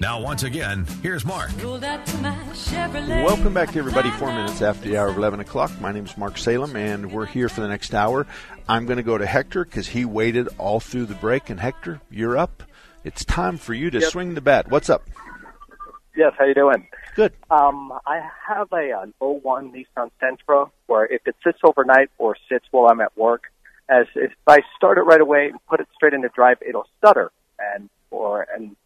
Now, once again, here's Mark. Welcome back to everybody. Four minutes after the hour of 11 o'clock. My name is Mark Salem, and we're here for the next hour. I'm going to go to Hector because he waited all through the break. And Hector, you're up. It's time for you to Yep. swing the bat. What's up? Yes, how you doing? Good. Um, I have a an 01 Nissan Sentra where if it sits overnight or sits while I'm at work, as if I start it right away and put it straight into drive, it'll stutter and or and it,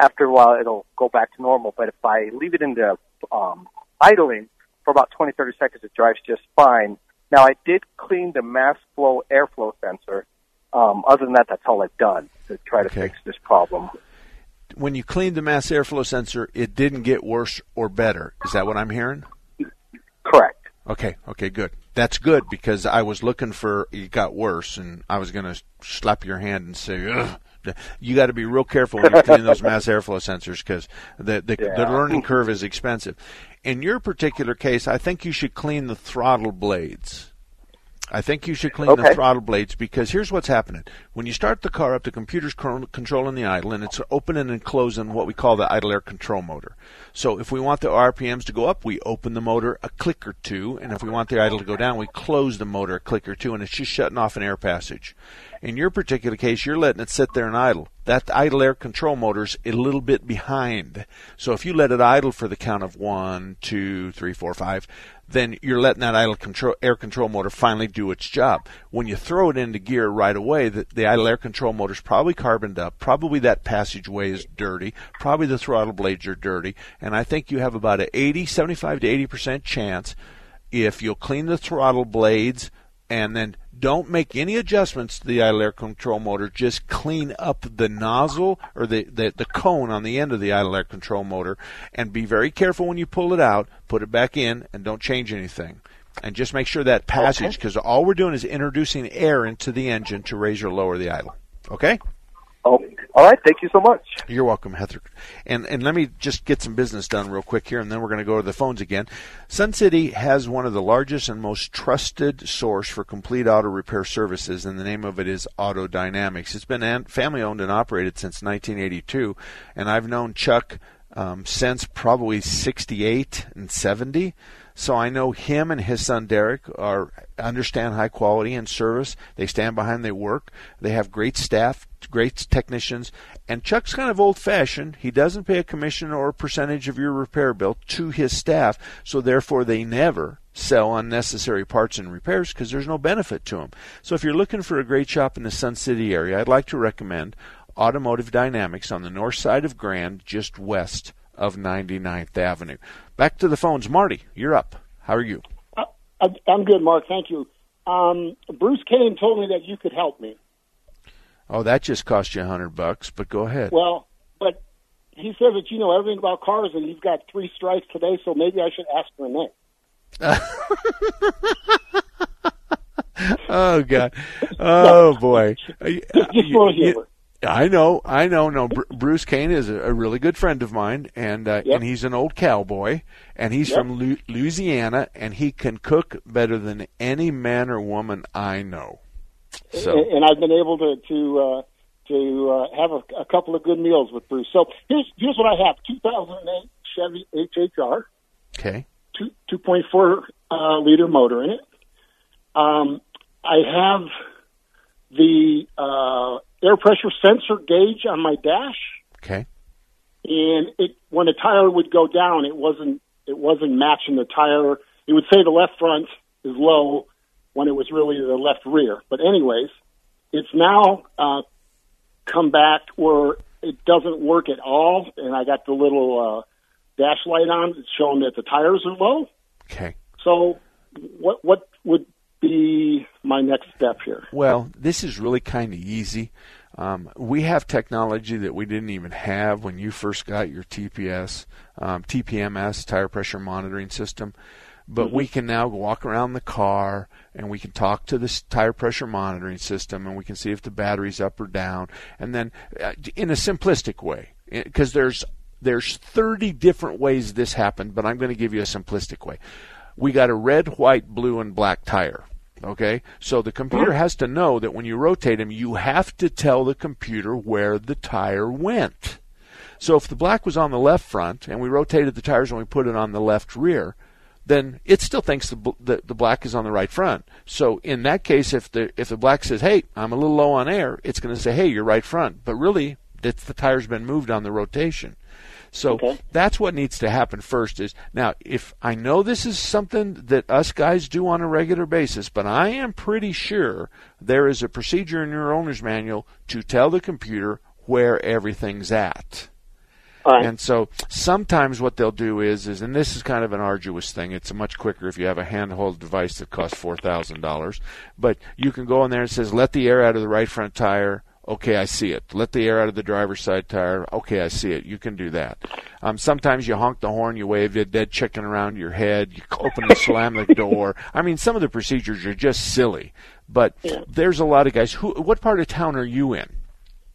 after a while it'll go back to normal. But if I leave it into um, idling for about 20, 30 seconds, it drives just fine. Now I did clean the mass flow airflow sensor. Um, other than that, that's all I've done to try to Okay. fix this problem. When you cleaned the mass airflow sensor, it didn't get worse or better. Is that what I'm hearing? Correct. Okay, okay, good. That's good because I was looking for it got worse, and I was going to slap your hand and say, Ugh. You got to be real careful when you clean those mass airflow sensors because the the, the learning curve is expensive. In your particular case, I think you should clean the throttle blades. I think you should clean the throttle blades because here's what's happening. When you start the car up, the computer's controlling the idle and it's opening and closing what we call the idle air control motor. So if we want the RPMs to go up, we open the motor a click or two, and if we want the idle to go down, we close the motor a click or two, and it's just shutting off an air passage. In your particular case, you're letting it sit there and idle. That idle air control motor's a little bit behind. So if you let it idle for the count of one, two, three, four, five, then you're letting that idle control air control motor finally do its job. When you throw it into gear right away, the, the idle air control motor's probably carboned up. Probably that passageway is dirty. Probably the throttle blades are dirty. And I think you have about a 80, 75 to 80 percent chance if you'll clean the throttle blades and then don't make any adjustments to the idle air control motor. Just clean up the nozzle or the, the, the cone on the end of the idle air control motor and be very careful when you pull it out. Put it back in and don't change anything. And just make sure that passage, because all we're doing is introducing air into the engine to raise or lower the idle. Okay? Oh, all right. Thank you so much. You're welcome, Heather. And and let me just get some business done real quick here, and then we're going to go to the phones again. Sun City has one of the largest and most trusted source for complete auto repair services, and the name of it is Auto Dynamics. It's been family owned and operated since 1982, and I've known Chuck um, since probably 68 and 70. So I know him and his son Derek are understand high quality and service. They stand behind their work. They have great staff, great technicians, and Chuck's kind of old fashioned. He doesn't pay a commission or a percentage of your repair bill to his staff, so therefore they never sell unnecessary parts and repairs because there's no benefit to them. So if you're looking for a great shop in the Sun City area, I'd like to recommend Automotive Dynamics on the north side of Grand, just west of 99th Avenue. Back to the phones. Marty, you're up. How are you? I, I'm good, Mark. Thank you. Um, Bruce Kane told me that you could help me. Oh, that just cost you a hundred bucks, but go ahead. Well, but he says that you know everything about cars, and you've got three strikes today, so maybe I should ask for a Renee. oh God. Oh boy. Uh, Just for you- humor. I know, I know. No, Br- Bruce Kane is a, really good friend of mine, and uh, Yep. and he's an old cowboy, and he's Yep. from Louisiana, and he can cook better than any man or woman I know. So and, and I've been able to to uh, to uh, have a, a couple of good meals with Bruce. So here's here's what I have: 2008 Chevy HHR, okay, two 2.4 uh, liter motor in it. Um, I have the uh, air pressure sensor gauge on my dash, okay, and it when the tire would go down, it wasn't it wasn't matching the tire. It would say the left front is low, when it was really the left rear. But anyways, it's now uh, come back where it doesn't work at all, and I got the little uh, dash light on it's showing that the tires are low. Okay. So, what what would next step here? Well, this is really kind of easy. Um, we have technology that we didn't even have when you first got your TPS, um, TPMS, tire pressure monitoring system. But mm-hmm. we can now walk around the car and we can talk to this tire pressure monitoring system and we can see if the battery's up or down. And then, uh, in a simplistic way, because there's there's 30 different ways this happened, but I'm going to give you a simplistic way. We got a red, white, blue, and black tire. Okay? So the computer has to know that when you rotate them, you have to tell the computer where the tire went. So if the black was on the left front and we rotated the tires and we put it on the left rear, then it still thinks the, the, the black is on the right front. So in that case, if the if the black says, "Hey, I'm a little low on air," it's going to say, "Hey, you're right front." But really, it's the tire's been moved on the rotation. So okay. that's what needs to happen first is now if I know this is something that us guys do on a regular basis, but I am pretty sure there is a procedure in your owner's manual to tell the computer where everything's at. Right. And so sometimes what they'll do is is and this is kind of an arduous thing. It's much quicker if you have a handheld device that costs four thousand dollars. But you can go in there and says let the air out of the right front tire. Okay, I see it. Let the air out of the driver's side tire. Okay, I see it. You can do that. Um, sometimes you honk the horn, you wave a dead chicken around your head, you open and slam the door. I mean, some of the procedures are just silly. But yeah. there's a lot of guys. Who? What part of town are you in?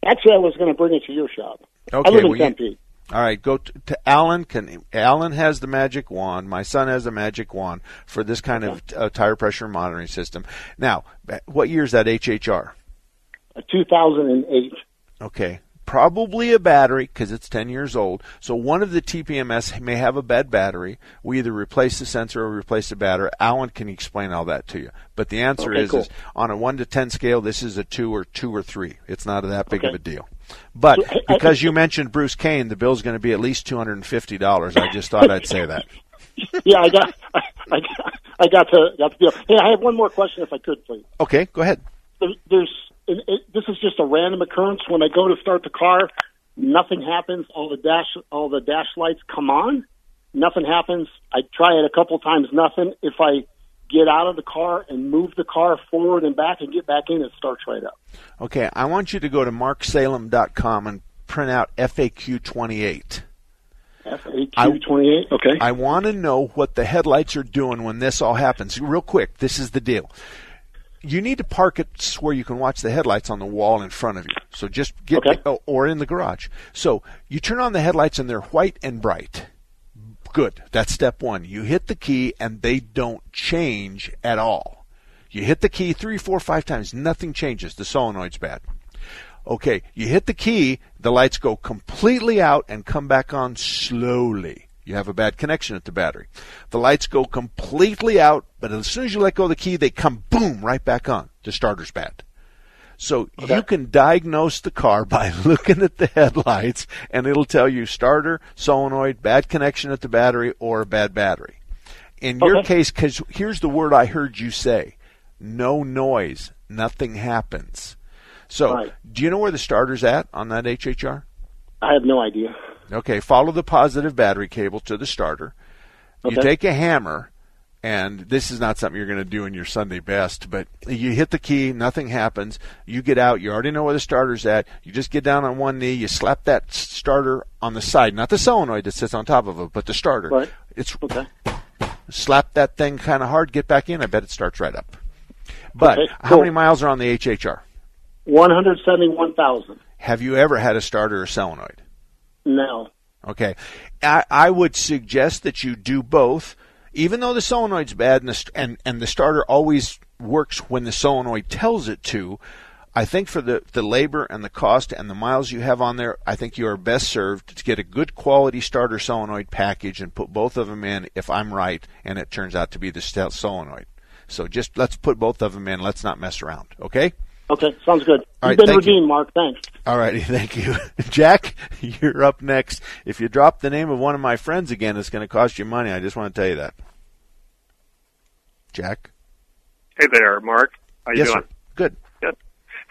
Actually, I was going to bring it to your shop. Okay, I live in well, Tempe. You, all right, go to, to Alan. Can Alan has the magic wand? My son has the magic wand for this kind of uh, tire pressure monitoring system. Now, what year is that HHR? 2008. Okay, probably a battery because it's 10 years old. So one of the TPMS may have a bad battery. We either replace the sensor or replace the battery. Alan can explain all that to you. But the answer okay, is, cool. is, on a 1 to 10 scale, this is a 2 or 2 or 3. It's not that big okay. of a deal. But because you mentioned Bruce Kane, the bill's going to be at least two hundred and fifty dollars. I just thought I'd say that. yeah, I got, I, I got, I got to got the deal. Hey, I have one more question, if I could, please. Okay, go ahead. There's it, it, this is just a random occurrence. When I go to start the car, nothing happens. All the dash, all the dash lights come on. Nothing happens. I try it a couple times. Nothing. If I get out of the car and move the car forward and back and get back in, it starts right up. Okay, I want you to go to marksalem.com and print out FAQ 28. FAQ 28, okay. I want to know what the headlights are doing when this all happens. Real quick, this is the deal. You need to park it where you can watch the headlights on the wall in front of you. So just get, okay. or in the garage. So you turn on the headlights and they're white and bright Good. That's step one. You hit the key and they don't change at all. You hit the key three, four, five times, nothing changes. The solenoid's bad. Okay, you hit the key, the lights go completely out and come back on slowly. You have a bad connection at the battery. The lights go completely out, but as soon as you let go of the key, they come boom right back on. The starter's bad. So okay. you can diagnose the car by looking at the headlights and it'll tell you starter, solenoid, bad connection at the battery, or a bad battery. In okay. your case, because here's the word I heard you say no noise, nothing happens. So, right. do you know where the starter's at on that HHR? I have no idea. Okay, follow the positive battery cable to the starter. Okay. You take a hammer and this is not something you're going to do in your Sunday best, but you hit the key, nothing happens. You get out, you already know where the starter's at. You just get down on one knee, you slap that starter on the side, not the solenoid that sits on top of it, but the starter. Right. It's okay. Slap that thing kind of hard, get back in. I bet it starts right up. But okay, how many miles are on the HHR? One hundred seventy-one thousand. Have you ever had a starter or solenoid? No. Okay. I, I would suggest that you do both even though the solenoid's bad and the, and, and the starter always works when the solenoid tells it to, I think for the, the labor and the cost and the miles you have on there, I think you are best served to get a good quality starter solenoid package and put both of them in if I'm right and it turns out to be the solenoid. So just let's put both of them in. Let's not mess around. Okay? Okay, sounds good. All You've been redeemed, you. Mark. Thanks. All righty, thank you. Jack, you're up next. If you drop the name of one of my friends again, it's going to cost you money. I just want to tell you that. Jack? Hey there, Mark. How you yes, doing? sir. Good. Good.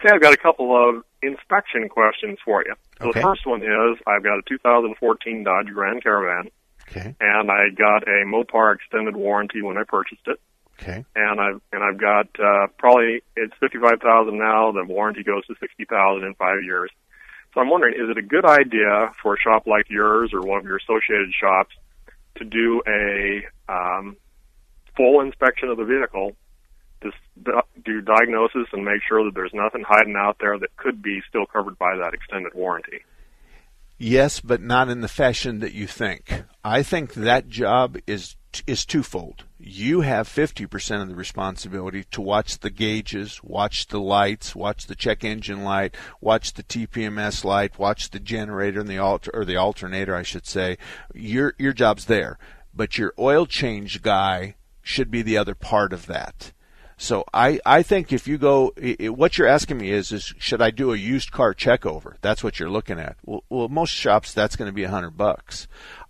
Hey, I've got a couple of inspection questions for you. So Okay. The first one is I've got a 2014 Dodge Grand Caravan, Okay. and I got a Mopar extended warranty when I purchased it. Okay. and I've and I've got uh, probably it's fifty five thousand now. The warranty goes to sixty thousand in five years. So I'm wondering, is it a good idea for a shop like yours or one of your associated shops to do a um, full inspection of the vehicle, to do diagnosis and make sure that there's nothing hiding out there that could be still covered by that extended warranty? Yes, but not in the fashion that you think. I think that job is is twofold. You have 50% of the responsibility to watch the gauges, watch the lights, watch the check engine light, watch the TPMS light, watch the generator and the alter or the alternator, I should say. Your your job's there, but your oil change guy should be the other part of that. So I, I think if you go, i i what you're asking me is, is should I do a used car check over? That's what you're looking at. Well, well most shops that's going to be a hundred bucks.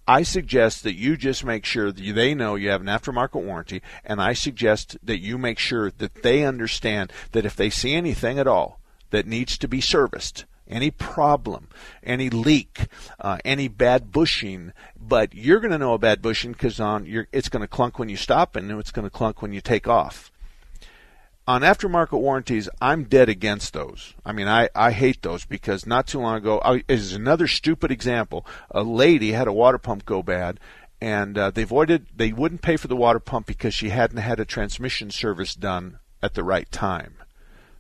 I suggest that you just make sure that they know you have an aftermarket warranty, and I suggest that you make sure that they understand that if they see anything at all that needs to be serviced, any problem, any leak, uh, any bad bushing, but you're going to know a bad bushing because on it's going to clunk when you stop and it's going to clunk when you take off on aftermarket warranties, I'm dead against those. I mean, I, I hate those because not too long ago, is another stupid example. A lady had a water pump go bad, and uh, they avoided, they wouldn't pay for the water pump because she hadn't had a transmission service done at the right time.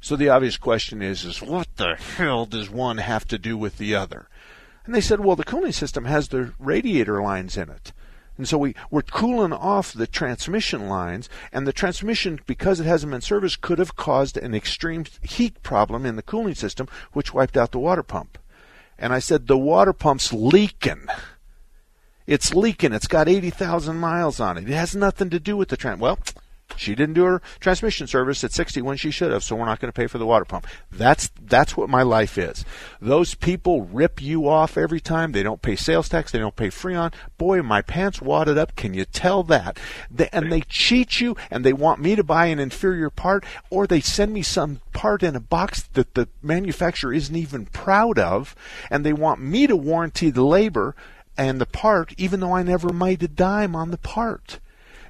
So the obvious question is, is what the hell does one have to do with the other? And they said, well, the cooling system has the radiator lines in it. And so we, we're cooling off the transmission lines, and the transmission, because it hasn't been serviced, could have caused an extreme heat problem in the cooling system, which wiped out the water pump. And I said, the water pump's leaking. It's leaking. It's got 80,000 miles on it. It has nothing to do with the trans. Well, she didn't do her transmission service at 60 when she should have, so we're not going to pay for the water pump. That's that's what my life is. Those people rip you off every time. They don't pay sales tax. They don't pay Freon. Boy, my pants wadded up. Can you tell that? They, and they cheat you, and they want me to buy an inferior part, or they send me some part in a box that the manufacturer isn't even proud of, and they want me to warranty the labor and the part, even though I never made a dime on the part.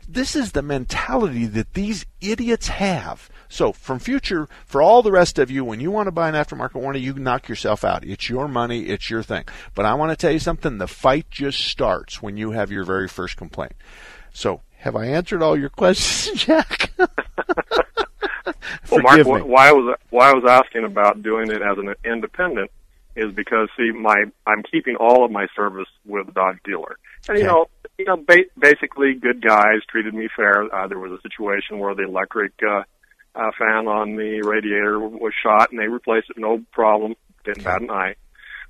This is the mentality that these idiots have. So, from future, for all the rest of you, when you want to buy an aftermarket warranty, you knock yourself out. It's your money, it's your thing. But I want to tell you something the fight just starts when you have your very first complaint. So, have I answered all your questions, Jack? Well, Mark, me. why I was why I was asking about doing it as an independent is because see, my I'm keeping all of my service with Dodge dealer, and you Okay. know, you know, ba- basically good guys treated me fair. Uh, there was a situation where the electric uh, uh, fan on the radiator was shot, and they replaced it no problem. Didn't bat an eye.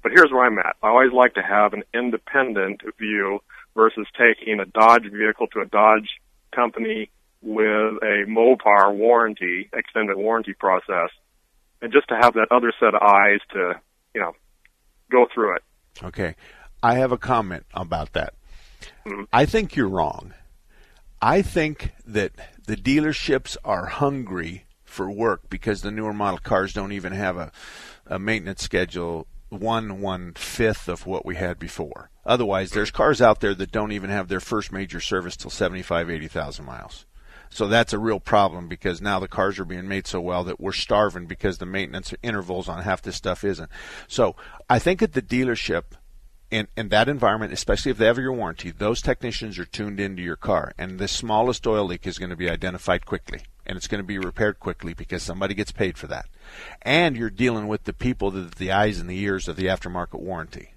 But here's where I'm at. I always like to have an independent view versus taking a Dodge vehicle to a Dodge company with a Mopar warranty, extended warranty process, and just to have that other set of eyes to, you know, go through it. Okay. I have a comment about that. I think you're wrong. I think that the dealerships are hungry for work because the newer model cars don't even have a, a maintenance schedule one one fifth of what we had before. Otherwise, there's cars out there that don't even have their first major service till 75, 80,000 miles. So that's a real problem because now the cars are being made so well that we're starving because the maintenance intervals on half this stuff isn't. So I think at the dealership, in, in that environment, especially if they have your warranty, those technicians are tuned into your car, and the smallest oil leak is going to be identified quickly, and it's going to be repaired quickly because somebody gets paid for that. And you're dealing with the people that the eyes and the ears of the aftermarket warranty.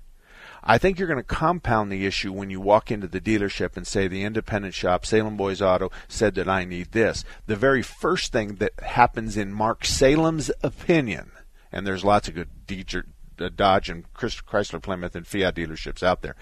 I think you're going to compound the issue when you walk into the dealership and say the independent shop, Salem Boys Auto, said that I need this. The very first thing that happens in Mark Salem's opinion, and there's lots of good Uh, Dodge and Chrysler, Plymouth, and Fiat dealerships out there,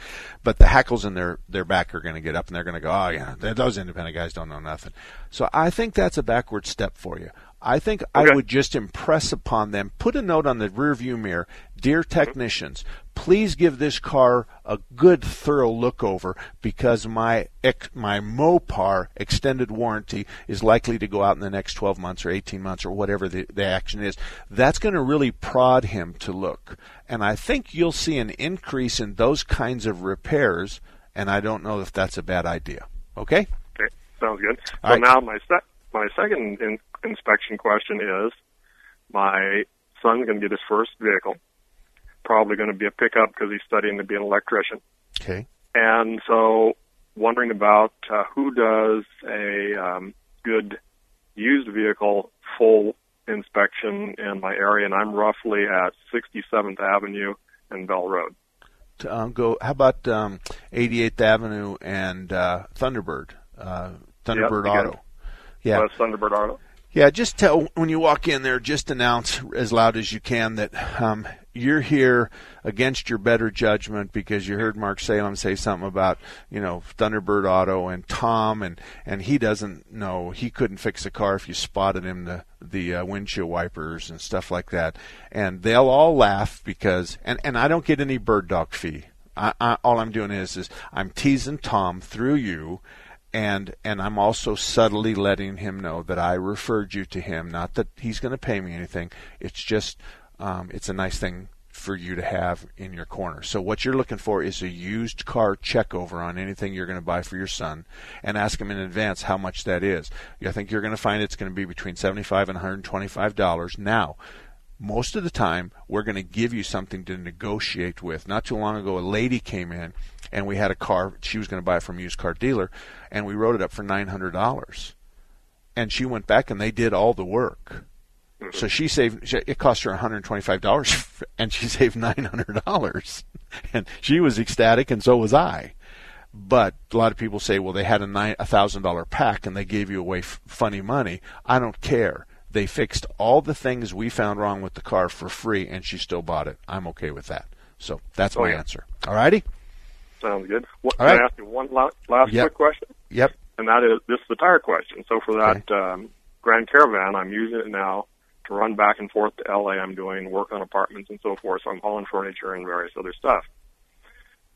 but the hackles in their their back are going to get up and they're going to go, oh yeah, those independent guys don't know nothing. So I think that's a backward step for you. I think Okay. I would just impress upon them, put a note on the rear view mirror, dear technicians, please give this car a good thorough look over because my ex- my Mopar extended warranty is likely to go out in the next 12 months or 18 months or whatever the, the action is. That's going to really prod him to look. And I think you'll see an increase in those kinds of repairs, and I don't know if that's a bad idea. Okay? Okay, sounds good. All so right. now my sec- my second in- inspection question is, my son's going to get his first vehicle, probably going to be a pickup because he's studying to be an electrician, Okay. and so wondering about uh, who does a um, good used vehicle full inspection in my area, and I'm roughly at 67th Avenue and Bell Road. to um, go. How about um, 88th Avenue and uh, Thunderbird, uh, Thunderbird Yep, Auto? Yeah, West Thunderbird Auto. Yeah. Just tell when you walk in there, just announce as loud as you can that um, you're here against your better judgment because you heard Mark Salem say something about you know Thunderbird Auto and Tom and and he doesn't know he couldn't fix a car if you spotted him the the uh, windshield wipers and stuff like that, and they'll all laugh because and and I don't get any bird dog fee. I, I, all I'm doing is is I'm teasing Tom through you, and and I'm also subtly letting him know that I referred you to him. Not that he's going to pay me anything. It's just um, it's a nice thing for you to have in your corner. So what you're looking for is a used car check over on anything you're going to buy for your son, and ask him in advance how much that is. I think you're going to find it's going to be between 75 and 125 dollars. Now most of the time we're going to give you something to negotiate with. Not too long ago, a lady came in and we had a car she was going to buy from a used car dealer, and we wrote it up for nine hundred dollars. And she went back and they did all the work. So mm-hmm. she saved. It cost her one hundred twenty-five dollars, and she saved nine hundred dollars. And she was ecstatic, and so was I. But a lot of people say, well, they had a nine a thousand dollar pack and they gave you away f- funny money. I don't care. They fixed all the things we found wrong with the car for free, and she still bought it. I'm okay with that. So that's Oh, my yeah. answer. All righty. Sounds good. What, All can right. I ask you one la- last Yep. quick question? Yep. and that is this is the tire question. So for that um, Grand Caravan, I'm using it now to run back and forth to LA. I'm doing work on apartments and so forth. So I'm hauling furniture and various other stuff.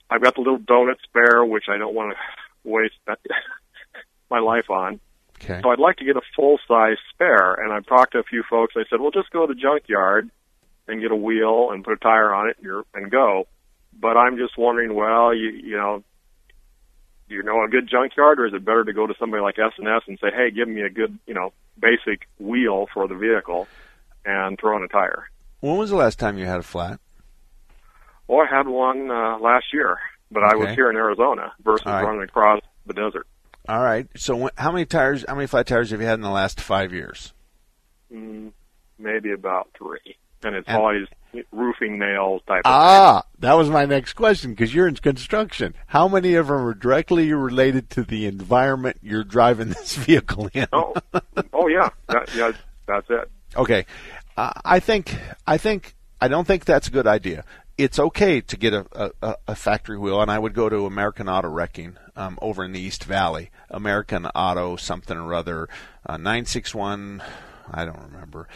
I've got the little donut spare, which I don't want to waste that, my life on. Okay. So I'd like to get a full size spare. And I've talked to a few folks. They said, well, just go to the junkyard and get a wheel and put a tire on it and, you're, and go. But I'm just wondering, well, you, you know, do you know a good junkyard, or is it better to go to somebody like S and S and say, "Hey, give me a good, you know, basic wheel for the vehicle, and throw in a tire"? When was the last time you had a flat? Well, I had one uh, last year, but I was here in Arizona versus right. running across the desert. All right. So when, how many tires? How many flat tires have you had in the last five years? Mm, maybe about three, and it's And- always roofing nails type. of Ah, that was my next question because you're in construction. How many of them are directly related to the environment you're driving this vehicle in? Oh, oh yeah, that, yeah, that's it. Okay, uh, I think I think I don't think that's a good idea. It's okay to get a, a, a factory wheel, and I would go to American Auto Wrecking um, over in the East Valley. American Auto something or other, uh, nine six one. I don't remember.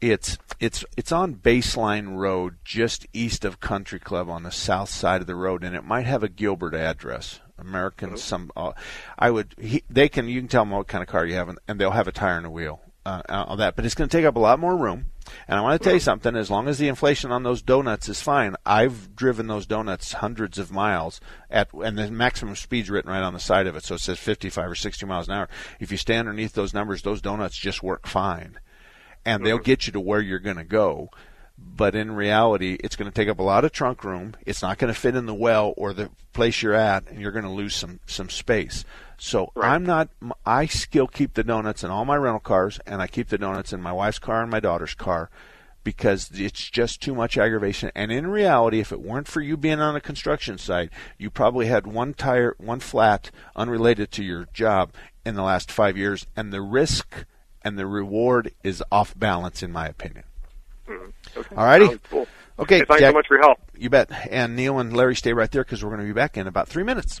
It's it's it's on Baseline Road, just east of Country Club on the south side of the road, and it might have a Gilbert address. American some. Uh, I would. He, they can. You can tell them what kind of car you have, and, and they'll have a tire and a wheel uh, on that. But it's going to take up a lot more room. And I want to tell you something. As long as the inflation on those donuts is fine, I've driven those donuts hundreds of miles at, and the maximum speed's written right on the side of it, so it says 55 or 60 miles an hour. If you stand underneath those numbers, those donuts just work fine, and they'll get you to where you're going to go. But in reality, it's going to take up a lot of trunk room. It's not going to fit in the well or the place you're at, and you're going to lose some some space. So I'm not. I still keep the donuts in all my rental cars, and I keep the donuts in my wife's car and my daughter's car because it's just too much aggravation. And in reality, if it weren't for you being on a construction site, you probably had one tire, one flat, unrelated to your job in the last five years, and the risk and the reward is off balance, in my opinion. Hmm. Okay. All righty. Cool. Okay, Hey, thanks Jack. so much for your help. You bet. And Neil and Larry, stay right there because we're going to be back in about three minutes.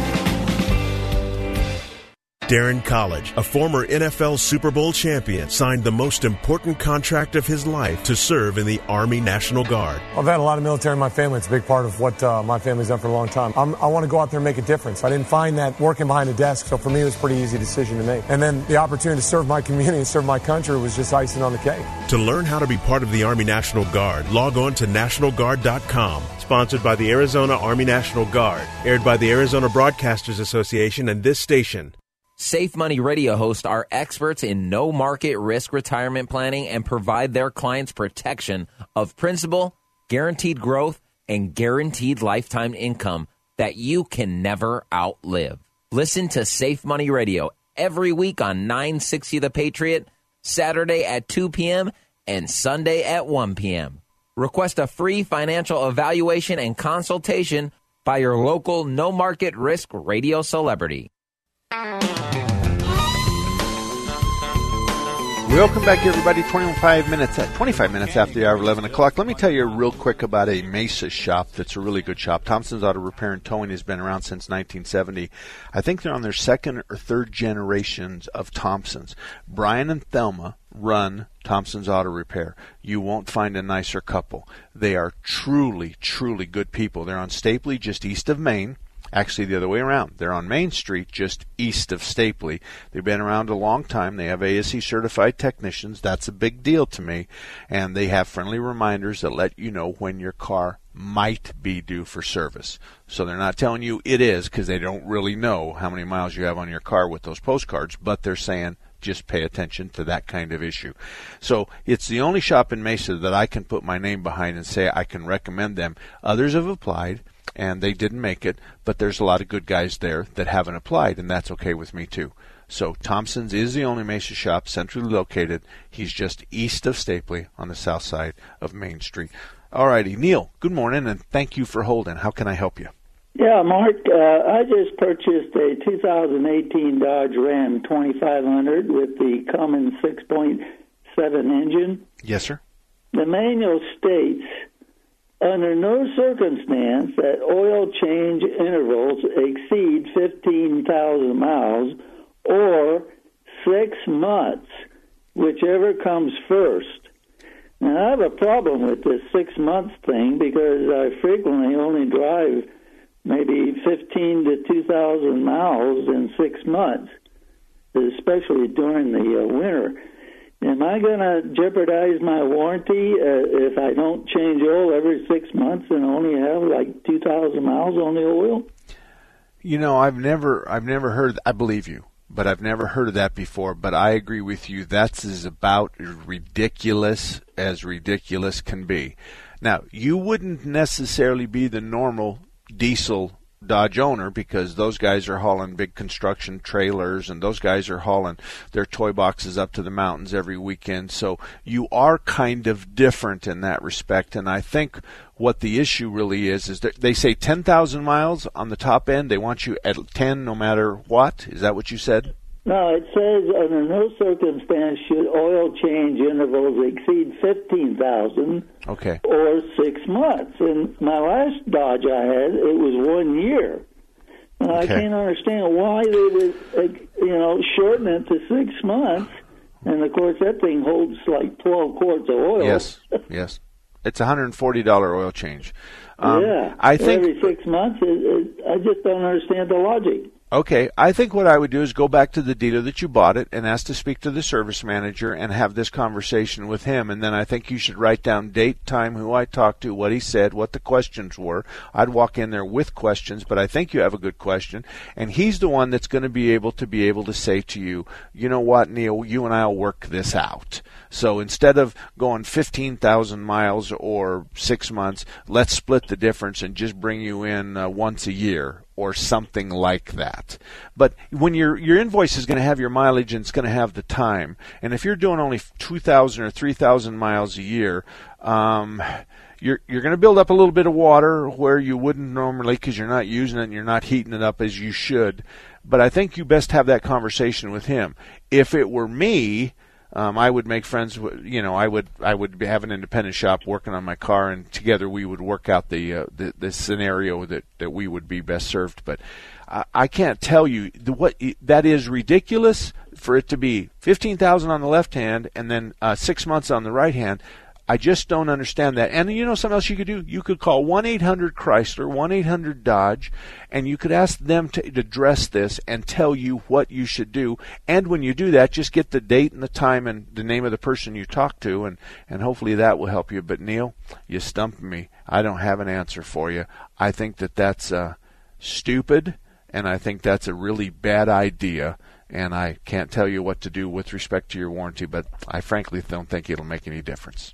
Darren College, a former NFL Super Bowl champion, signed the most important contract of his life to serve in the Army National Guard. I've had a lot of military in my family. It's a big part of what uh, my family's done for a long time. I'm, i want to go out there and make a difference. I didn't find that working behind a desk, so for me it was a pretty easy decision to make. And then the opportunity to serve my community and serve my country was just icing on the cake. To learn how to be part of the Army National Guard, log on to nationalguard.com. Sponsored by the Arizona Army National Guard, aired by the Arizona Broadcasters Association and this station. Safe Money Radio hosts are experts in no market risk retirement planning and provide their clients protection of principal, guaranteed growth, and guaranteed lifetime income that you can never outlive. Listen to Safe Money Radio every week on 960 The Patriot, Saturday at 2 p.m. and Sunday at 1 p.m. Request a free financial evaluation and consultation by your local no market risk radio celebrity. Welcome back, everybody. 25 minutes at 25 minutes after the hour 11 o'clock. Let me tell you real quick about a Mesa shop that's a really good shop. Thompson's Auto Repair and Towing has been around since 1970. I think they're on their second or third generations of Thompson's. Brian and Thelma run Thompson's Auto Repair. You won't find a nicer couple. They are truly, truly good people. They're on Stapley, just east of Main. Actually, the other way around. They're on Main Street, just east of Stapley. They've been around a long time. They have ASE certified technicians. That's a big deal to me. And they have friendly reminders that let you know when your car might be due for service. So they're not telling you it is because they don't really know how many miles you have on your car with those postcards, but they're saying just pay attention to that kind of issue. So it's the only shop in Mesa that I can put my name behind and say I can recommend them. Others have applied and they didn't make it, but there's a lot of good guys there that haven't applied, and that's okay with me too. So Thompson's is the only Mesa shop centrally located. He's just east of Stapley on the south side of Main Street. All righty, Neil, good morning and thank you for holding. How can I help you? Yeah, Mark, uh, I just purchased a 2018 Dodge Ram 2500 with the Cummins 6.7 engine. Yes, sir. The manual states under no circumstance that oil change intervals exceed 15,000 miles or six months, whichever comes first. Now, I have a problem with this six months thing because I frequently only drive maybe 15 to 2,000 miles in six months, especially during the uh, winter. Am I going to jeopardize my warranty uh, if I don't change oil every six months and only have like 2,000 miles on the oil? You know, I've never, I've never heard. I believe you, but I've never heard of that before. But I agree with you. That's as about ridiculous as ridiculous can be. Now, you wouldn't necessarily be the normal diesel Dodge owner because those guys are hauling big construction trailers and those guys are hauling their toy boxes up to the mountains every weekend. So you are kind of different in that respect. And I think what the issue really is is that they say 10,000 miles on the top end. They want you at 10 no matter what. Is that what you said? No, it says under no circumstance should oil change intervals exceed fifteen thousand. Okay. Or six months. And my last Dodge I had, it was one year. And okay. I can't understand why they would, you know, shorten it to six months. And of course, that thing holds like twelve quarts of oil. Yes. yes. It's a hundred and forty dollar oil change. Um, yeah. I think every six months. It, it, I just don't understand the logic. Okay, I think what I would do is go back to the dealer that you bought it and ask to speak to the service manager and have this conversation with him. And then I think you should write down date, time, who I talked to, what he said, what the questions were. I'd walk in there with questions, but I think you have a good question. And he's the one that's going to be able to be able to say to you, you know what, Neil, you and I'll work this out. So instead of going 15,000 miles or six months, let's split the difference and just bring you in uh, once a year or something like that. But when your your invoice is going to have your mileage and it's going to have the time, and if you're doing only 2,000 or 3,000 miles a year, um, you're you're going to build up a little bit of water where you wouldn't normally because you're not using it and you're not heating it up as you should. But I think you best have that conversation with him. If it were me, um, I would make friends. With, you know, I would I would have an independent shop working on my car, and together we would work out the uh, the, the scenario that that we would be best served. But I, I can't tell you the, what that is ridiculous for it to be fifteen thousand on the left hand and then uh, six months on the right hand. I just don't understand that. And you know something else you could do? You could call 1 800 Chrysler, 1 800 Dodge, and you could ask them to address this and tell you what you should do. And when you do that, just get the date and the time and the name of the person you talk to, and, and hopefully that will help you. But Neil, you stumped me. I don't have an answer for you. I think that that's uh, stupid, and I think that's a really bad idea and I can't tell you what to do with respect to your warranty, but I frankly don't think it'll make any difference.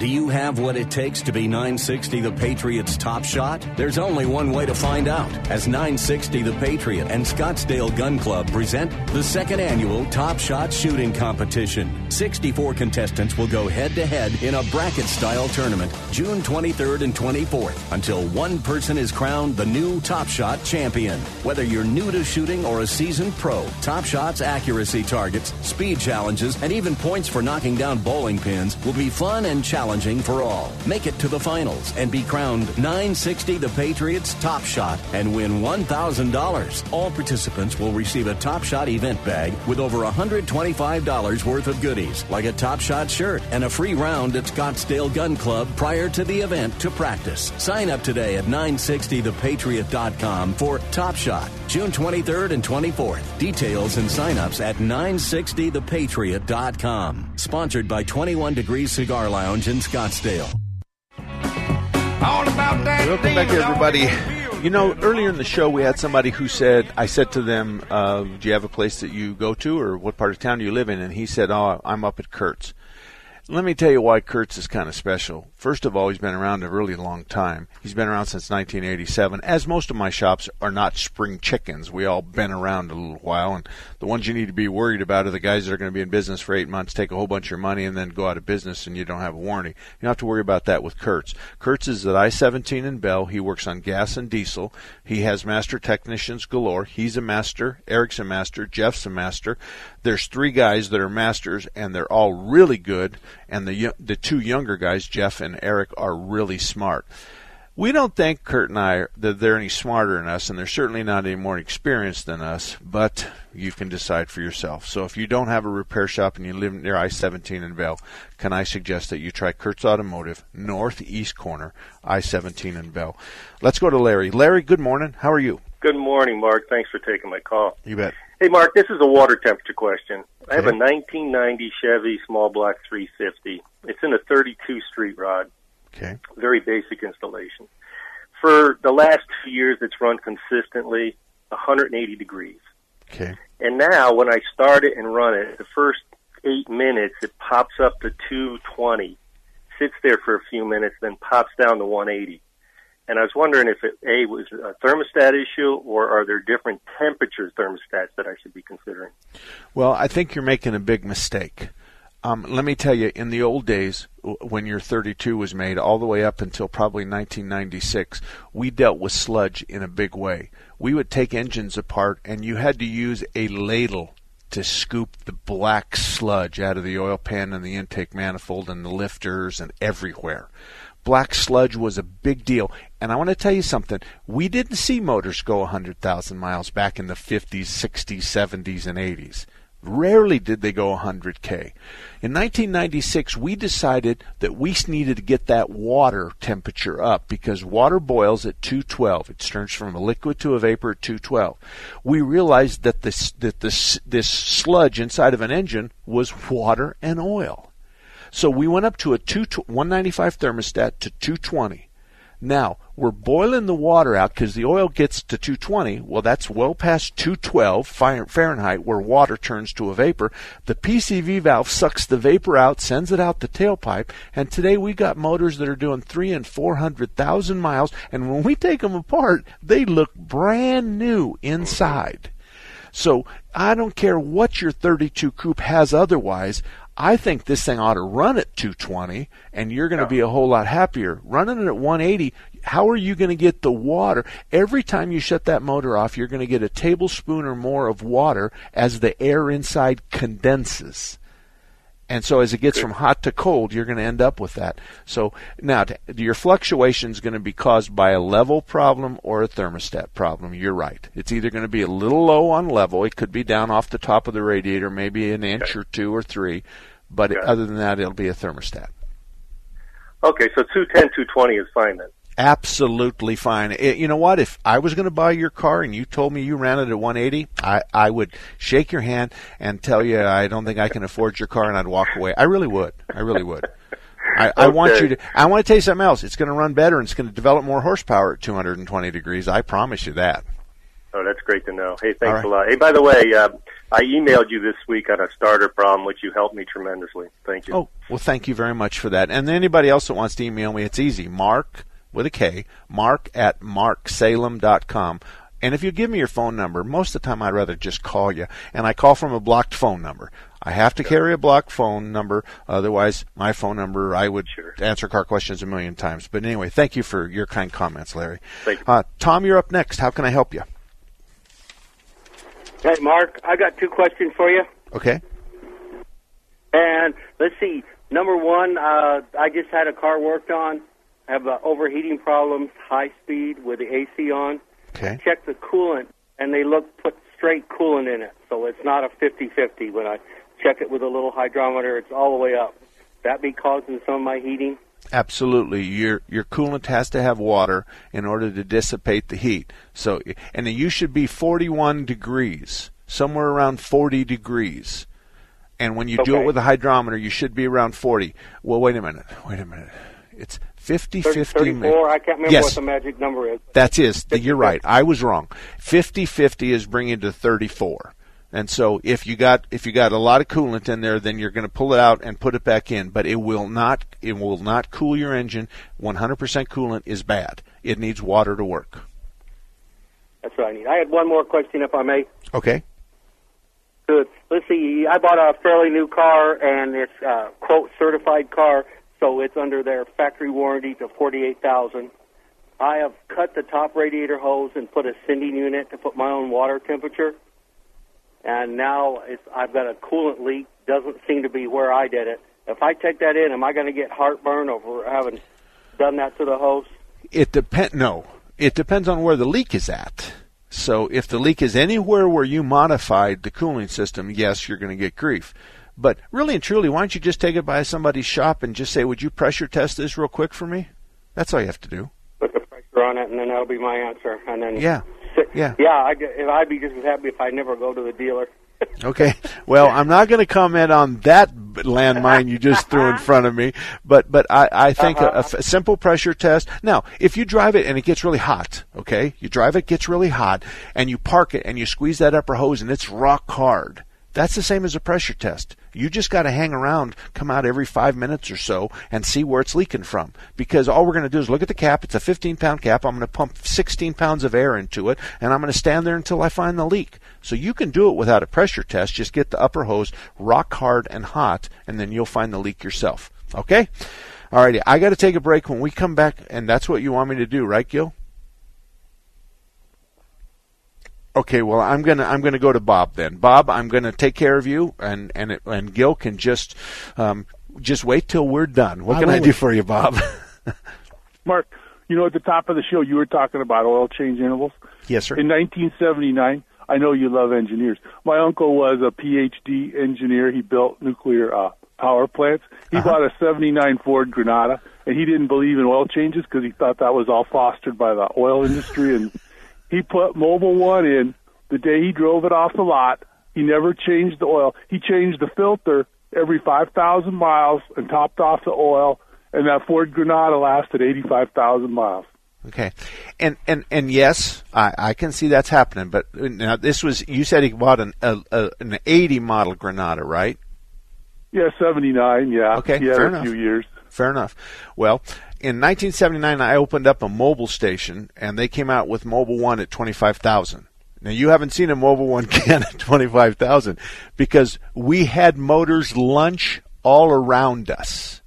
Do you have what it takes to be 960 the Patriots top shot? There's only one way to find out. As 960 the Patriot and Scottsdale Gun Club present the second annual Top Shot Shooting Competition. 64 contestants will go head to head in a bracket style tournament June 23rd and 24th until one person is crowned the new Top Shot champion. Whether you're new to shooting or a seasoned pro, Top Shot's accuracy targets, speed challenges, and even points for knocking down bowling pins will be fun and challenging challenging for all. Make it to the finals and be crowned 960 the Patriots Top Shot and win $1,000. All participants will receive a Top Shot event bag with over $125 worth of goodies, like a Top Shot shirt and a free round at Scottsdale Gun Club prior to the event to practice. Sign up today at 960thepatriot.com for Top Shot, June 23rd and 24th. Details and signups at 960thepatriot.com. Sponsored by 21 Degrees Cigar Lounge in Scottsdale. Welcome back, everybody. You know, earlier in the show, we had somebody who said, I said to them, uh, Do you have a place that you go to, or what part of town do you live in? And he said, Oh, I'm up at Kurt's. Let me tell you why Kurt's is kind of special. First of all, he's been around a really long time. He's been around since 1987, as most of my shops are not spring chickens. We all been around a little while, and the ones you need to be worried about are the guys that are going to be in business for eight months, take a whole bunch of your money, and then go out of business, and you don't have a warranty. You don't have to worry about that with Kurt's. Kurt's is at I-17 in Bell. He works on gas and diesel. He has master technicians galore. He's a master. Eric's a master. Jeff's a master. There's three guys that are masters, and they're all really good. And the the two younger guys, Jeff and Eric are really smart. We don't think Kurt and I that they're any smarter than us, and they're certainly not any more experienced than us. But you can decide for yourself. So if you don't have a repair shop and you live near I-17 in Bell, can I suggest that you try Kurt's Automotive, northeast corner, I-17 in Bell. Let's go to Larry. Larry, good morning. How are you? Good morning, Mark. Thanks for taking my call. You bet. Hey, Mark, this is a water temperature question. Okay. I have a 1990 Chevy small block 350. It's in a 32 street rod. Okay. Very basic installation. for the last two years, it's run consistently 180 degrees. Okay. And now, when I start it and run it, the first eight minutes, it pops up to 220, sits there for a few minutes, then pops down to 180. And I was wondering if it a was a thermostat issue, or are there different temperature thermostats that I should be considering? Well, I think you're making a big mistake. Um, let me tell you, in the old days, when your 32 was made, all the way up until probably 1996, we dealt with sludge in a big way. We would take engines apart, and you had to use a ladle to scoop the black sludge out of the oil pan and the intake manifold and the lifters and everywhere. Black sludge was a big deal. And I want to tell you something. We didn't see motors go 100,000 miles back in the 50s, 60s, 70s, and 80s. Rarely did they go 100K. In 1996, we decided that we needed to get that water temperature up because water boils at 212. It turns from a liquid to a vapor at 212. We realized that this, that this, this sludge inside of an engine was water and oil. So we went up to a 2, 195 thermostat to 220. Now, we're boiling the water out because the oil gets to 220. Well, that's well past 212 Fahrenheit where water turns to a vapor. The PCV valve sucks the vapor out, sends it out the tailpipe, and today we got motors that are doing 3 and 400,000 miles, and when we take them apart, they look brand new inside. So I don't care what your 32 coupe has otherwise. I think this thing ought to run at 220, and you're going to be a whole lot happier. Running it at 180, how are you going to get the water? Every time you shut that motor off, you're going to get a tablespoon or more of water as the air inside condenses. And so as it gets from hot to cold, you're going to end up with that. So now to, your fluctuation is going to be caused by a level problem or a thermostat problem. You're right. It's either going to be a little low on level. It could be down off the top of the radiator, maybe an inch or two or three. But Okay. other than that, it'll be a thermostat. Okay, so 210, 220 is fine then. Absolutely fine. It- you know what? If I was going to buy your car and you told me you ran it at 180, I, I would shake your hand and tell you I don't think I can afford your car, and I'd walk away. I really would. I really would. I, I want you to. I want to tell you something else. It's going to run better and it's going to develop more horsepower at 220 degrees. I promise you that. Oh, that's great to know. Hey, thanks right. a lot. Hey, by the way, uh, I emailed you this week on a starter problem, which you helped me tremendously. Thank you. Oh, well, thank you very much for that. And anybody else that wants to email me, it's easy. Mark with a K, mark at marksalem.com. And if you give me your phone number, most of the time I'd rather just call you. And I call from a blocked phone number. I have to carry a blocked phone number, otherwise my phone number I would answer car questions a million times. But anyway, thank you for your kind comments, Larry. Thank Uh, Tom, you're up next. How can I help you? Hey, Mark, I got two questions for you. Okay. And let's see. Number one, uh, I just had a car worked on. I have uh, overheating problems, high speed with the AC on. Okay. Check the coolant, and they look put straight coolant in it, so it's not a 50-50. When I check it with a little hydrometer, it's all the way up. That be causing some of my heating? Absolutely. Your your coolant has to have water in order to dissipate the heat. So and you should be 41 degrees, somewhere around 40 degrees. And when you do it with a hydrometer, you should be around 40. Well, wait a minute. Wait a minute. It's 50 30, 50 34? I can't remember yes. what the magic number is. That's is. You're right. I was wrong. 50-50 is bringing to 34. And so if you got if you got a lot of coolant in there, then you're going to pull it out and put it back in. But it will not it will not cool your engine. 100% coolant is bad. It needs water to work. That's what I need. I had one more question, if I may. Okay. Good. Let's see. I bought a fairly new car, and it's a quote certified car, so it's under their factory warranty to forty-eight thousand. I have cut the top radiator hose and put a sending unit to put my own water temperature, and now it's, I've got a coolant leak. Doesn't seem to be where I did it. If I take that in, am I going to get heartburn over having done that to the hose? It depend no. It depends on where the leak is at. So if the leak is anywhere where you modified the cooling system, yes, you're going to get grief. But really and truly, why don't you just take it by somebody's shop and just say, "Would you pressure test this real quick for me?" That's all you have to do. Put the pressure on it, and then that'll be my answer. And then Yeah. Yeah. yeah. I'd, I'd be just as happy if I never go to the dealer. Okay. Well, I'm not going to comment on that landmine you just threw in front of me, but but I, I think uh-huh. a simple pressure test. Now, if you drive it and it gets really hot, okay, you drive it gets really hot, and you park it and you squeeze that upper hose and it's rock hard. That's the same as a pressure test. You just got to hang around, come out every five minutes or so, and see where it's leaking from. Because all we're going to do is look at the cap. It's a 15 pound cap. I'm going to pump 16 pounds of air into it, and I'm going to stand there until I find the leak. So you can do it without a pressure test. Just get the upper hose rock hard and hot, and then you'll find the leak yourself. Okay? Alrighty, I got to take a break. When we come back, and that's what you want me to do, right, Gil? Okay, well, I'm gonna I'm gonna go to Bob then. Bob, I'm gonna take care of you, and and it, and Gil can just um, just wait till we're done. What I can I will. do for you, Bob? Mark, you know, at the top of the show, you were talking about oil change intervals. yes, sir. In 1979, I know you love engineers. My uncle was a PhD engineer. He built nuclear uh, power plants. He Uh-huh. bought a 79 Ford Granada, and he didn't believe in oil changes because he thought that was all fostered by the oil industry. and he put Mobil One in the day he drove it off the lot. He never changed the oil. He changed the filter every 5,000 miles and topped off the oil, and that Ford Granada lasted 85,000 miles. Okay, and and and yes, I, I can see that's happening. But now this was you said he bought an a, a, an 80 model Granada, right? Yeah, 79, yeah. Okay, had fair a enough. few years. Fair enough. Well, in 1979, I opened up a Mobil station, and they came out with Mobil One at 25,000. Now you haven't seen a Mobil One can at 25,000 because we had motors lunch all around us.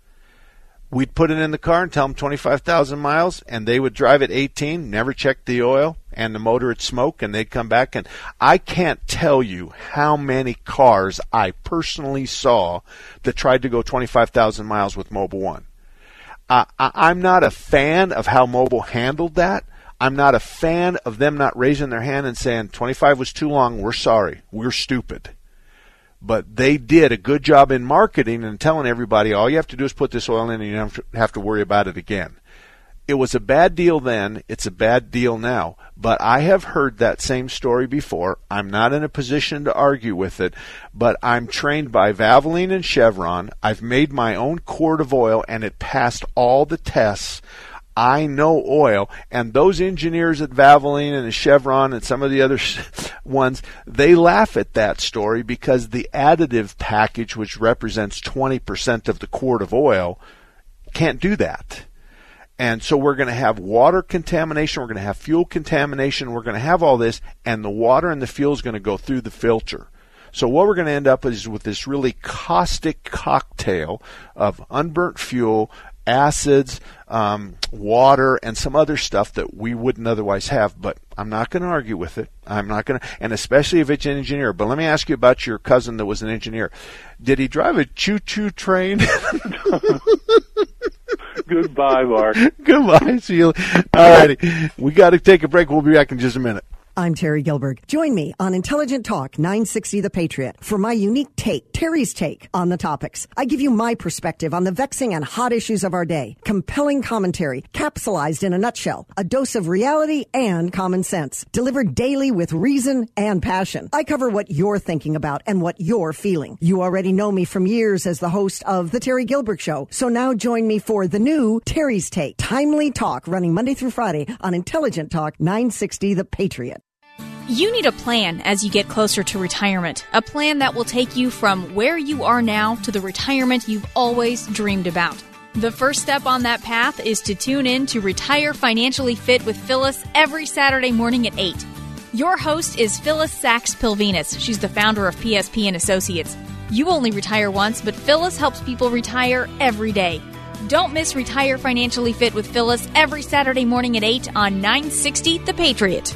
We'd put it in the car and tell them 25,000 miles, and they would drive at 18, never check the oil, and the motor would smoke, and they'd come back. And I can't tell you how many cars I personally saw that tried to go 25,000 miles with Mobil One. Uh, I, I'm not a fan of how Mobil handled that. I'm not a fan of them not raising their hand and saying 25 was too long. We're sorry. We're stupid but they did a good job in marketing and telling everybody all you have to do is put this oil in and you don't have to worry about it again. It was a bad deal then, it's a bad deal now, but I have heard that same story before. I'm not in a position to argue with it, but I'm trained by Valvoline and Chevron. I've made my own quart of oil and it passed all the tests. I know oil, and those engineers at Valvoline and Chevron and some of the other ones, they laugh at that story because the additive package, which represents 20% of the quart of oil, can't do that. And so we're going to have water contamination, we're going to have fuel contamination, we're going to have all this, and the water and the fuel is going to go through the filter. So what we're going to end up is with this really caustic cocktail of unburnt fuel, acids, um, water, and some other stuff that we wouldn't otherwise have. But I'm not going to argue with it. I'm not going to, and especially if it's an engineer. But let me ask you about your cousin that was an engineer. Did he drive a choo-choo train? Goodbye, Mark. Goodbye. See you. All righty. We got to take a break. We'll be back in just a minute. I'm Terry Gilbert. Join me on Intelligent Talk 960 The Patriot for my unique take, Terry's take on the topics. I give you my perspective on the vexing and hot issues of our day. Compelling commentary, capsulized in a nutshell, a dose of reality and common sense, delivered daily with reason and passion. I cover what you're thinking about and what you're feeling. You already know me from years as the host of The Terry Gilbert Show, so now join me for the new Terry's Take, timely talk running Monday through Friday on Intelligent Talk 960 The Patriot. You need a plan as you get closer to retirement. A plan that will take you from where you are now to the retirement you've always dreamed about. The first step on that path is to tune in to Retire Financially Fit with Phyllis every Saturday morning at 8. Your host is Phyllis Sachs Pilvinus. She's the founder of PSP and Associates. You only retire once, but Phyllis helps people retire every day. Don't miss Retire Financially Fit with Phyllis every Saturday morning at 8 on 960 The Patriot.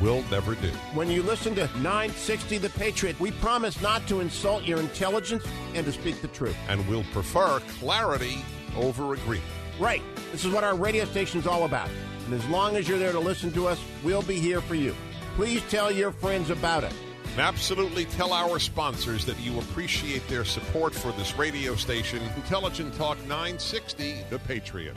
will never do. When you listen to 960 The Patriot, we promise not to insult your intelligence and to speak the truth. And we'll prefer clarity over agreement. Right. This is what our radio station is all about. And as long as you're there to listen to us, we'll be here for you. Please tell your friends about it. And absolutely tell our sponsors that you appreciate their support for this radio station, Intelligent Talk 960, The Patriot.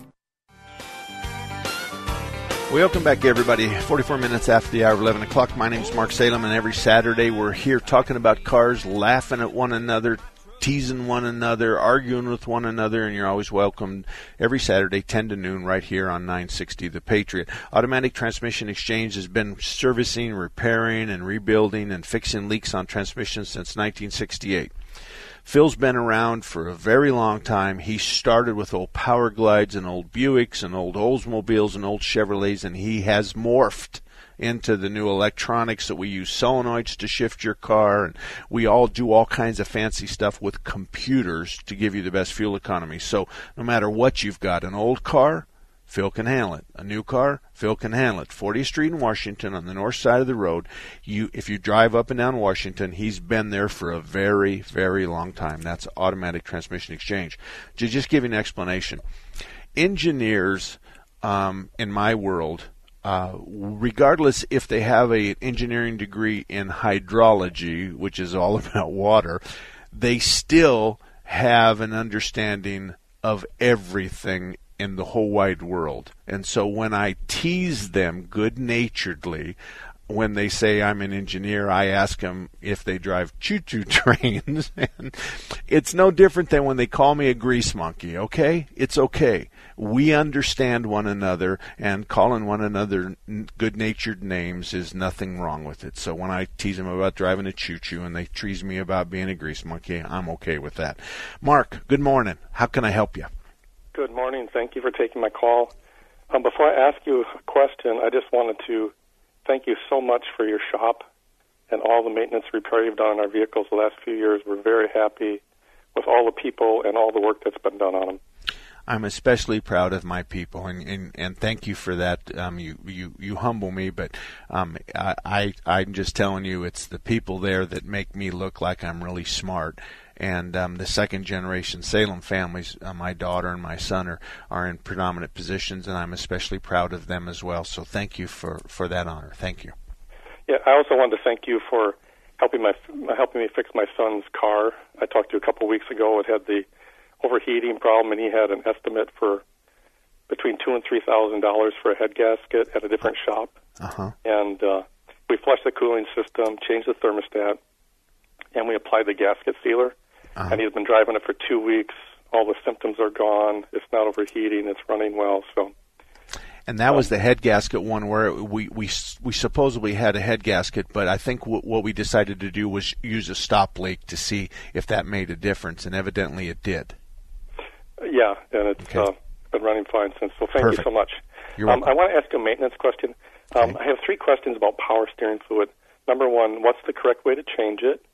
Welcome back, everybody. 44 minutes after the hour of 11 o'clock. My name is Mark Salem, and every Saturday we're here talking about cars, laughing at one another, teasing one another, arguing with one another, and you're always welcome every Saturday, 10 to noon, right here on 960 The Patriot. Automatic Transmission Exchange has been servicing, repairing, and rebuilding and fixing leaks on transmissions since 1968. Phil's been around for a very long time. He started with old Power Glides and old Buicks and old Oldsmobiles and old Chevrolets, and he has morphed into the new electronics that we use solenoids to shift your car and we all do all kinds of fancy stuff with computers to give you the best fuel economy. So no matter what you've got, an old car, Phil can handle it. A new car, Phil can handle it. 40th Street in Washington on the north side of the road. You, if you drive up and down Washington, he's been there for a very, very long time. That's automatic transmission exchange. To just give you an explanation, engineers um, in my world, uh, regardless if they have a engineering degree in hydrology, which is all about water, they still have an understanding of everything in the whole wide world. And so when I tease them good naturedly, when they say I'm an engineer, I ask them if they drive choo-choo trains. and it's no different than when they call me a grease monkey, okay? It's okay. We understand one another, and calling one another good-natured names is nothing wrong with it. So when I tease them about driving a choo-choo and they tease me about being a grease monkey, I'm okay with that. Mark, good morning. How can I help you? Good morning. Thank you for taking my call. Um, before I ask you a question, I just wanted to thank you so much for your shop and all the maintenance repair you've done on our vehicles the last few years. We're very happy with all the people and all the work that's been done on them. I'm especially proud of my people, and, and, and thank you for that. Um, you, you, you humble me, but um, I, I I'm just telling you, it's the people there that make me look like I'm really smart and um, the second generation Salem families, uh, my daughter and my son are, are in predominant positions, and I'm especially proud of them as well. So thank you for, for that honor. Thank you. Yeah, I also wanted to thank you for helping my helping me fix my son's car. I talked to you a couple of weeks ago. It had the overheating problem, and he had an estimate for between two and three thousand dollars for a head gasket at a different shop. Uh-huh. And uh, we flushed the cooling system, changed the thermostat, and we applied the gasket sealer uh-huh. and he's been driving it for two weeks. All the symptoms are gone. It's not overheating. It's running well. So. And that was the head gasket one where we, we, we supposedly had a head gasket, but I think w- what we decided to do was use a stop leak to see if that made a difference, and evidently it did. Yeah, and it's okay. uh, been running fine since. So thank Perfect. you so much. You're um, welcome. I want to ask a maintenance question. Um, Okay. I have three questions about power steering fluid. Number one, what's the correct way to change it?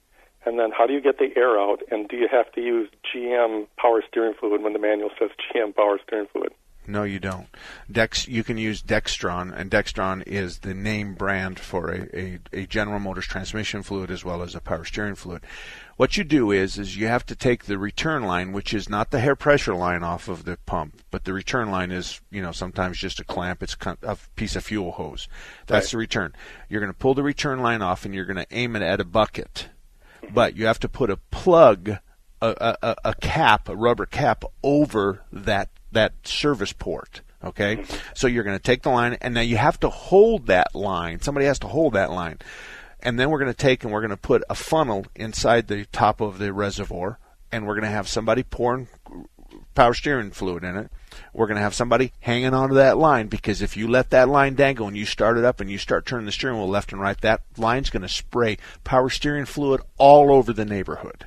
And then how do you get the air out? And do you have to use GM power steering fluid when the manual says GM power steering fluid? No, you don't. Dex, you can use Dexron, and Dexron is the name brand for a, a, a General Motors transmission fluid as well as a power steering fluid. What you do is, is you have to take the return line, which is not the hair pressure line off of the pump, but the return line is, you know, sometimes just a clamp. It's a piece of fuel hose. That's right. the return. You're going to pull the return line off, and you're going to aim it at a bucket. But you have to put a plug, a, a, a cap, a rubber cap over that that service port. Okay, so you're going to take the line, and now you have to hold that line. Somebody has to hold that line, and then we're going to take and we're going to put a funnel inside the top of the reservoir, and we're going to have somebody pouring power steering fluid in it. We're going to have somebody hanging onto that line because if you let that line dangle and you start it up and you start turning the steering wheel left and right, that line's going to spray power steering fluid all over the neighborhood.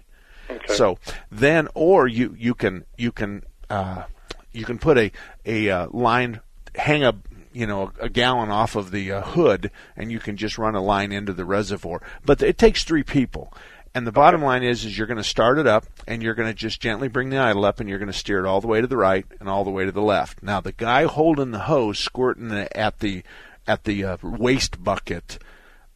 Okay. So then, or you you can you can uh, you can put a a uh, line hang a you know a, gallon off of the uh, hood and you can just run a line into the reservoir but it takes three people and the bottom line is is you're going to start it up and you're going to just gently bring the idle up and you're going to steer it all the way to the right and all the way to the left. Now the guy holding the hose squirting the, at the at the uh, waste bucket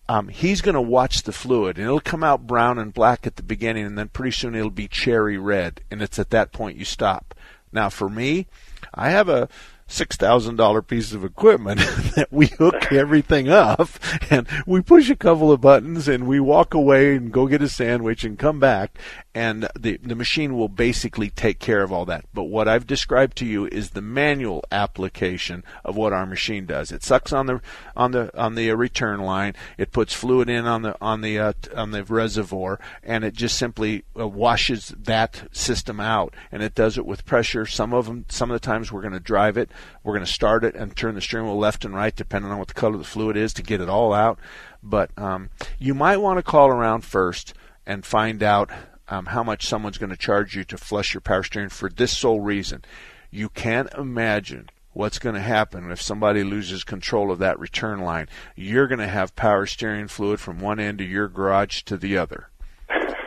um, he's going to watch the fluid and it'll come out brown and black at the beginning and then pretty soon it'll be cherry red and it's at that point you stop. Now, for me, I have a six thousand dollar piece of equipment that we hook everything up and we push a couple of buttons and we walk away and go get a sandwich and come back and the the machine will basically take care of all that. But what I've described to you is the manual application of what our machine does. It sucks on the on the on the return line. It puts fluid in on the on the uh, on the reservoir, and it just simply uh, washes that system out. And it does it with pressure. Some of them, some of the times, we're going to drive it. We're going to start it and turn the steering wheel left and right, depending on what the color of the fluid is, to get it all out. But um, you might want to call around first and find out um, how much someone's going to charge you to flush your power steering for this sole reason. You can't imagine what's going to happen if somebody loses control of that return line. You're going to have power steering fluid from one end of your garage to the other.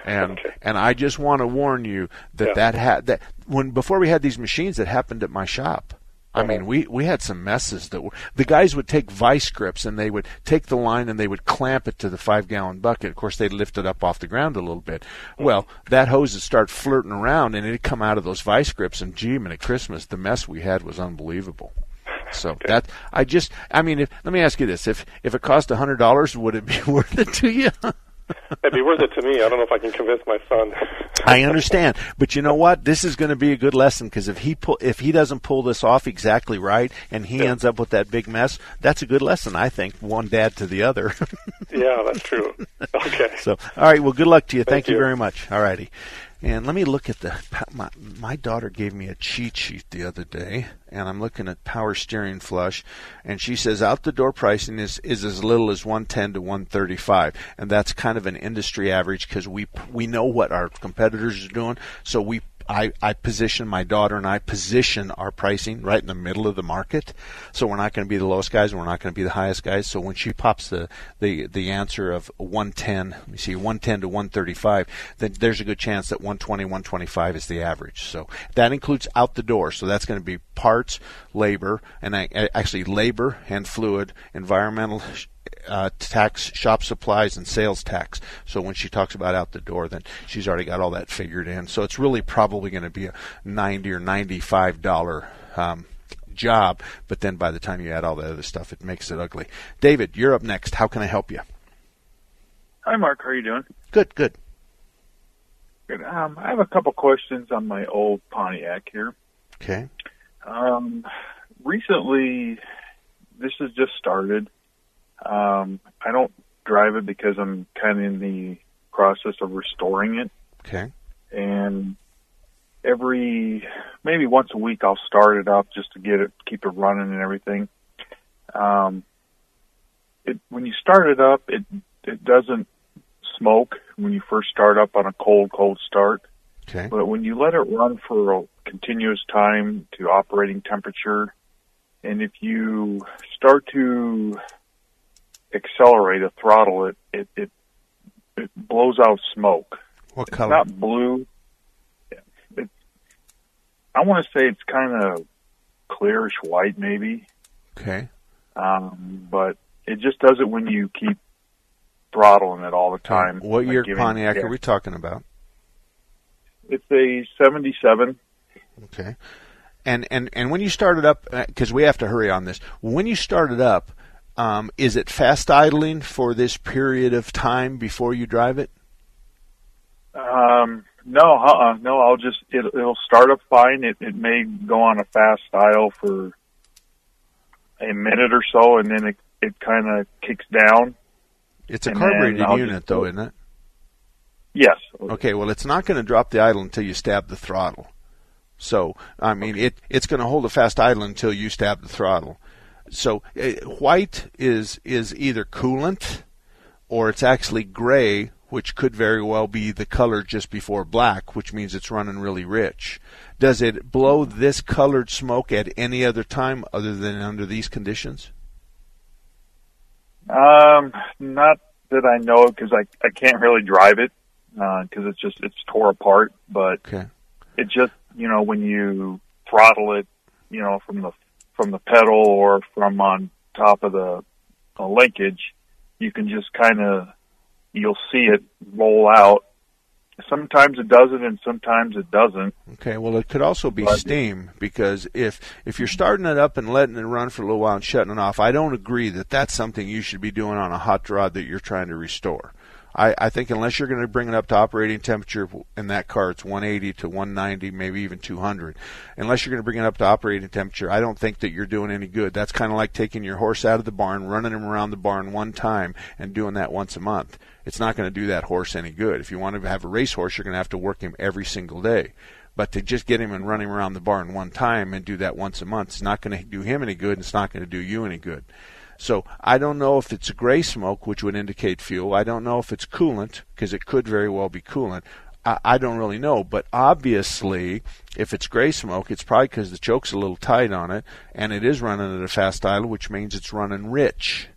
And okay. and I just want to warn you that yeah. that had that when before we had these machines that happened at my shop. I mean, we, we had some messes that were, the guys would take vice grips and they would take the line and they would clamp it to the five gallon bucket. Of course, they'd lift it up off the ground a little bit. Well, that hose would start flirting around and it'd come out of those vice grips. And gee, man, at Christmas, the mess we had was unbelievable. So that I just, I mean, if, let me ask you this: if if it cost a hundred dollars, would it be worth it to you? It'd be worth it to me. I don't know if I can convince my son. I understand, but you know what? This is going to be a good lesson because if he pull, if he doesn't pull this off exactly right, and he yeah. ends up with that big mess, that's a good lesson. I think one dad to the other. yeah, that's true. Okay. So, all right. Well, good luck to you. Thank, Thank you. you very much. All righty. And let me look at the. My, my daughter gave me a cheat sheet the other day, and I'm looking at power steering flush, and she says out the door pricing is, is as little as 110 to 135, and that's kind of an industry average because we we know what our competitors are doing, so we I, I position my daughter and I position our pricing right in the middle of the market. So we're not going to be the lowest guys and we're not going to be the highest guys. So when she pops the, the, the answer of 110, let me see, 110 to 135, then there's a good chance that 120, 125 is the average. So that includes out the door. So that's going to be parts, labor, and I, actually labor and fluid, environmental uh, tax, shop supplies, and sales tax. So when she talks about out the door, then she's already got all that figured in. So it's really probably going to be a ninety or ninety-five dollar um, job. But then by the time you add all the other stuff, it makes it ugly. David, you're up next. How can I help you? Hi, Mark. How are you doing? Good, good. Good. Um, I have a couple questions on my old Pontiac here. Okay. Um, recently, this has just started. Um, I don't drive it because I'm kind of in the process of restoring it. Okay. And every maybe once a week I'll start it up just to get it keep it running and everything. Um, it when you start it up, it it doesn't smoke when you first start up on a cold cold start. Okay. But when you let it run for a continuous time to operating temperature, and if you start to accelerate or throttle it, it it it blows out smoke. What color? It's not blue. It, I want to say it's kind of clearish white, maybe. Okay. Um, but it just does it when you keep throttling it all the time. What like year giving- Pontiac yeah. are we talking about? It's a '77. Okay. And and and when you started up, because we have to hurry on this. When you started up, um, is it fast idling for this period of time before you drive it? Um, no, uh-uh, no. I'll just it, it'll start up fine. It it may go on a fast idle for a minute or so, and then it it kind of kicks down. It's a carbureted unit, just- though, isn't it? Yes. Okay. Well, it's not going to drop the idle until you stab the throttle. So, I mean, it it's going to hold a fast idle until you stab the throttle. So, uh, white is is either coolant or it's actually gray, which could very well be the color just before black, which means it's running really rich. Does it blow this colored smoke at any other time other than under these conditions? Um, not that I know because I I can't really drive it because it's just it's tore apart. But okay. it just you know when you throttle it, you know from the from the pedal or from on top of the linkage, you can just kind of you'll see it roll out. Sometimes it does it, and sometimes it doesn't. Okay, well, it could also be But- steam because if if you're starting it up and letting it run for a little while and shutting it off, I don't agree that that's something you should be doing on a hot rod that you're trying to restore. I, I think unless you're going to bring it up to operating temperature in that car, it's 180 to 190, maybe even 200. Unless you're going to bring it up to operating temperature, I don't think that you're doing any good. That's kind of like taking your horse out of the barn, running him around the barn one time, and doing that once a month. It's not going to do that horse any good. If you want to have a racehorse, you're going to have to work him every single day. But to just get him and run him around the barn one time and do that once a month is not going to do him any good. and It's not going to do you any good. So I don't know if it's gray smoke, which would indicate fuel. I don't know if it's coolant, because it could very well be coolant. I, I don't really know, but obviously, if it's gray smoke, it's probably because the choke's a little tight on it, and it is running at a fast idle, which means it's running rich.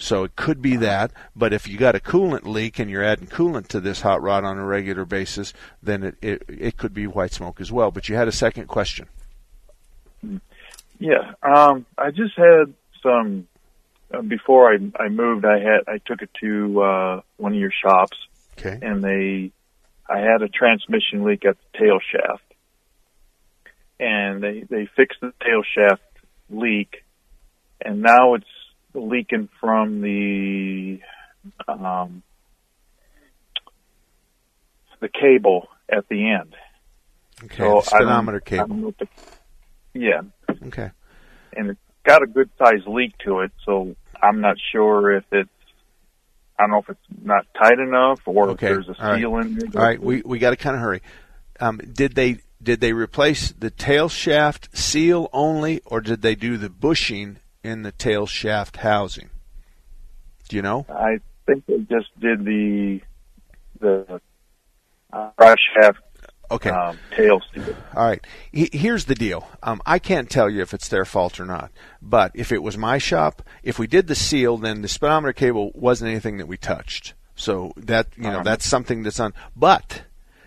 So it could be that, but if you got a coolant leak and you're adding coolant to this hot rod on a regular basis, then it, it, it could be white smoke as well. But you had a second question. Yeah, um, I just had some uh, before I I moved. I had I took it to uh, one of your shops, okay, and they I had a transmission leak at the tail shaft, and they they fixed the tail shaft leak, and now it's leaking from the um, the cable at the end. Okay, So the speedometer I cable. don't the- yeah. Okay. And it's got a good sized leak to it, so I'm not sure if it's I don't know if it's not tight enough or Okay. if there's a All right. seal in there. All right, we we got to kind of hurry. Um, did they did they replace the tail shaft seal only, or did they do the bushing in the tail shaft housing? Do you know? I think they just did the the uh, brush shaft Okay. um. All right. He- Here's the deal. Um, I can't tell you if it's their fault or not. But if it was my shop, if we did the seal, then the speedometer cable wasn't anything that we touched. So that you know that's something that's on. But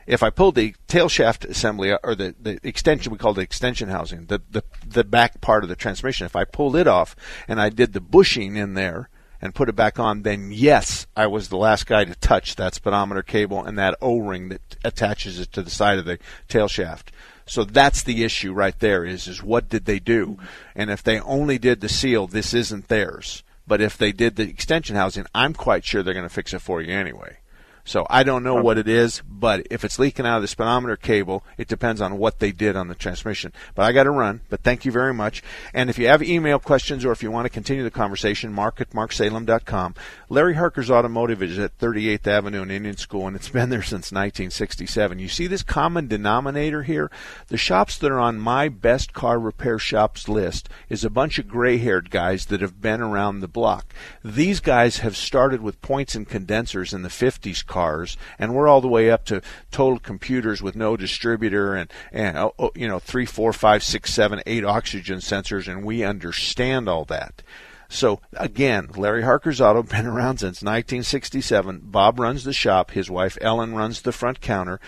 if I pulled the tail shaft assembly or the, the extension, we call it extension housing, the, the the back part of the transmission. If I pulled it off and I did the bushing in there and put it back on, then yes, I was the last guy to touch that speedometer cable and that O-ring that attaches it to the side of the tail shaft. So that's the issue right there is is what did they do? And if they only did the seal, this isn't theirs. But if they did the extension housing, I'm quite sure they're going to fix it for you anyway. So I don't know what it is, but if it's leaking out of the speedometer cable, it depends on what they did on the transmission. But I got to run. But thank you very much. And if you have email questions or if you want to continue the conversation, mark at marksalem.com. Larry Harker's Automotive is at 38th Avenue in Indian School, and it's been there since 1967. You see this common denominator here? The shops that are on my best car repair shops list is a bunch of gray-haired guys that have been around the block. These guys have started with points and condensers in the 50s cars, and we're all the way up to total computers with no distributor and and oh, oh, you know three, four, five, six, seven, eight oxygen sensors, and we understand all that. So again, Larry Harker's Auto been around since 1967. Bob runs the shop. His wife Ellen runs the front counter.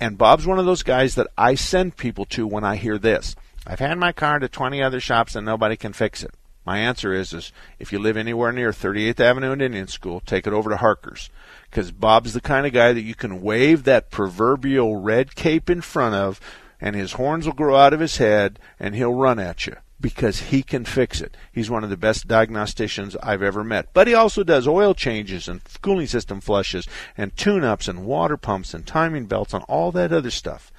And Bob's one of those guys that I send people to when I hear this. I've had my car to 20 other shops and nobody can fix it. My answer is, is if you live anywhere near 38th Avenue and Indian School, take it over to Harker's. Because Bob's the kind of guy that you can wave that proverbial red cape in front of, and his horns will grow out of his head, and he'll run at you because he can fix it. He's one of the best diagnosticians I've ever met. But he also does oil changes and cooling system flushes and tune ups and water pumps and timing belts and all that other stuff.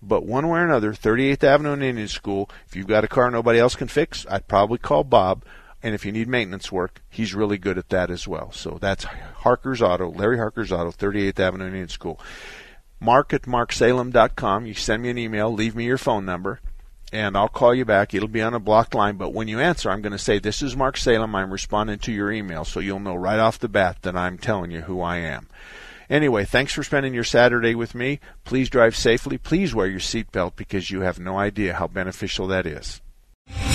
But one way or another, 38th Avenue and Indian School, if you've got a car nobody else can fix, I'd probably call Bob. And if you need maintenance work, he's really good at that as well. So that's Harker's Auto, Larry Harker's Auto, 38th Avenue Indian School. Mark at marksalem.com. You send me an email, leave me your phone number, and I'll call you back. It'll be on a blocked line, but when you answer, I'm going to say, This is Mark Salem. I'm responding to your email, so you'll know right off the bat that I'm telling you who I am. Anyway, thanks for spending your Saturday with me. Please drive safely. Please wear your seatbelt because you have no idea how beneficial that is.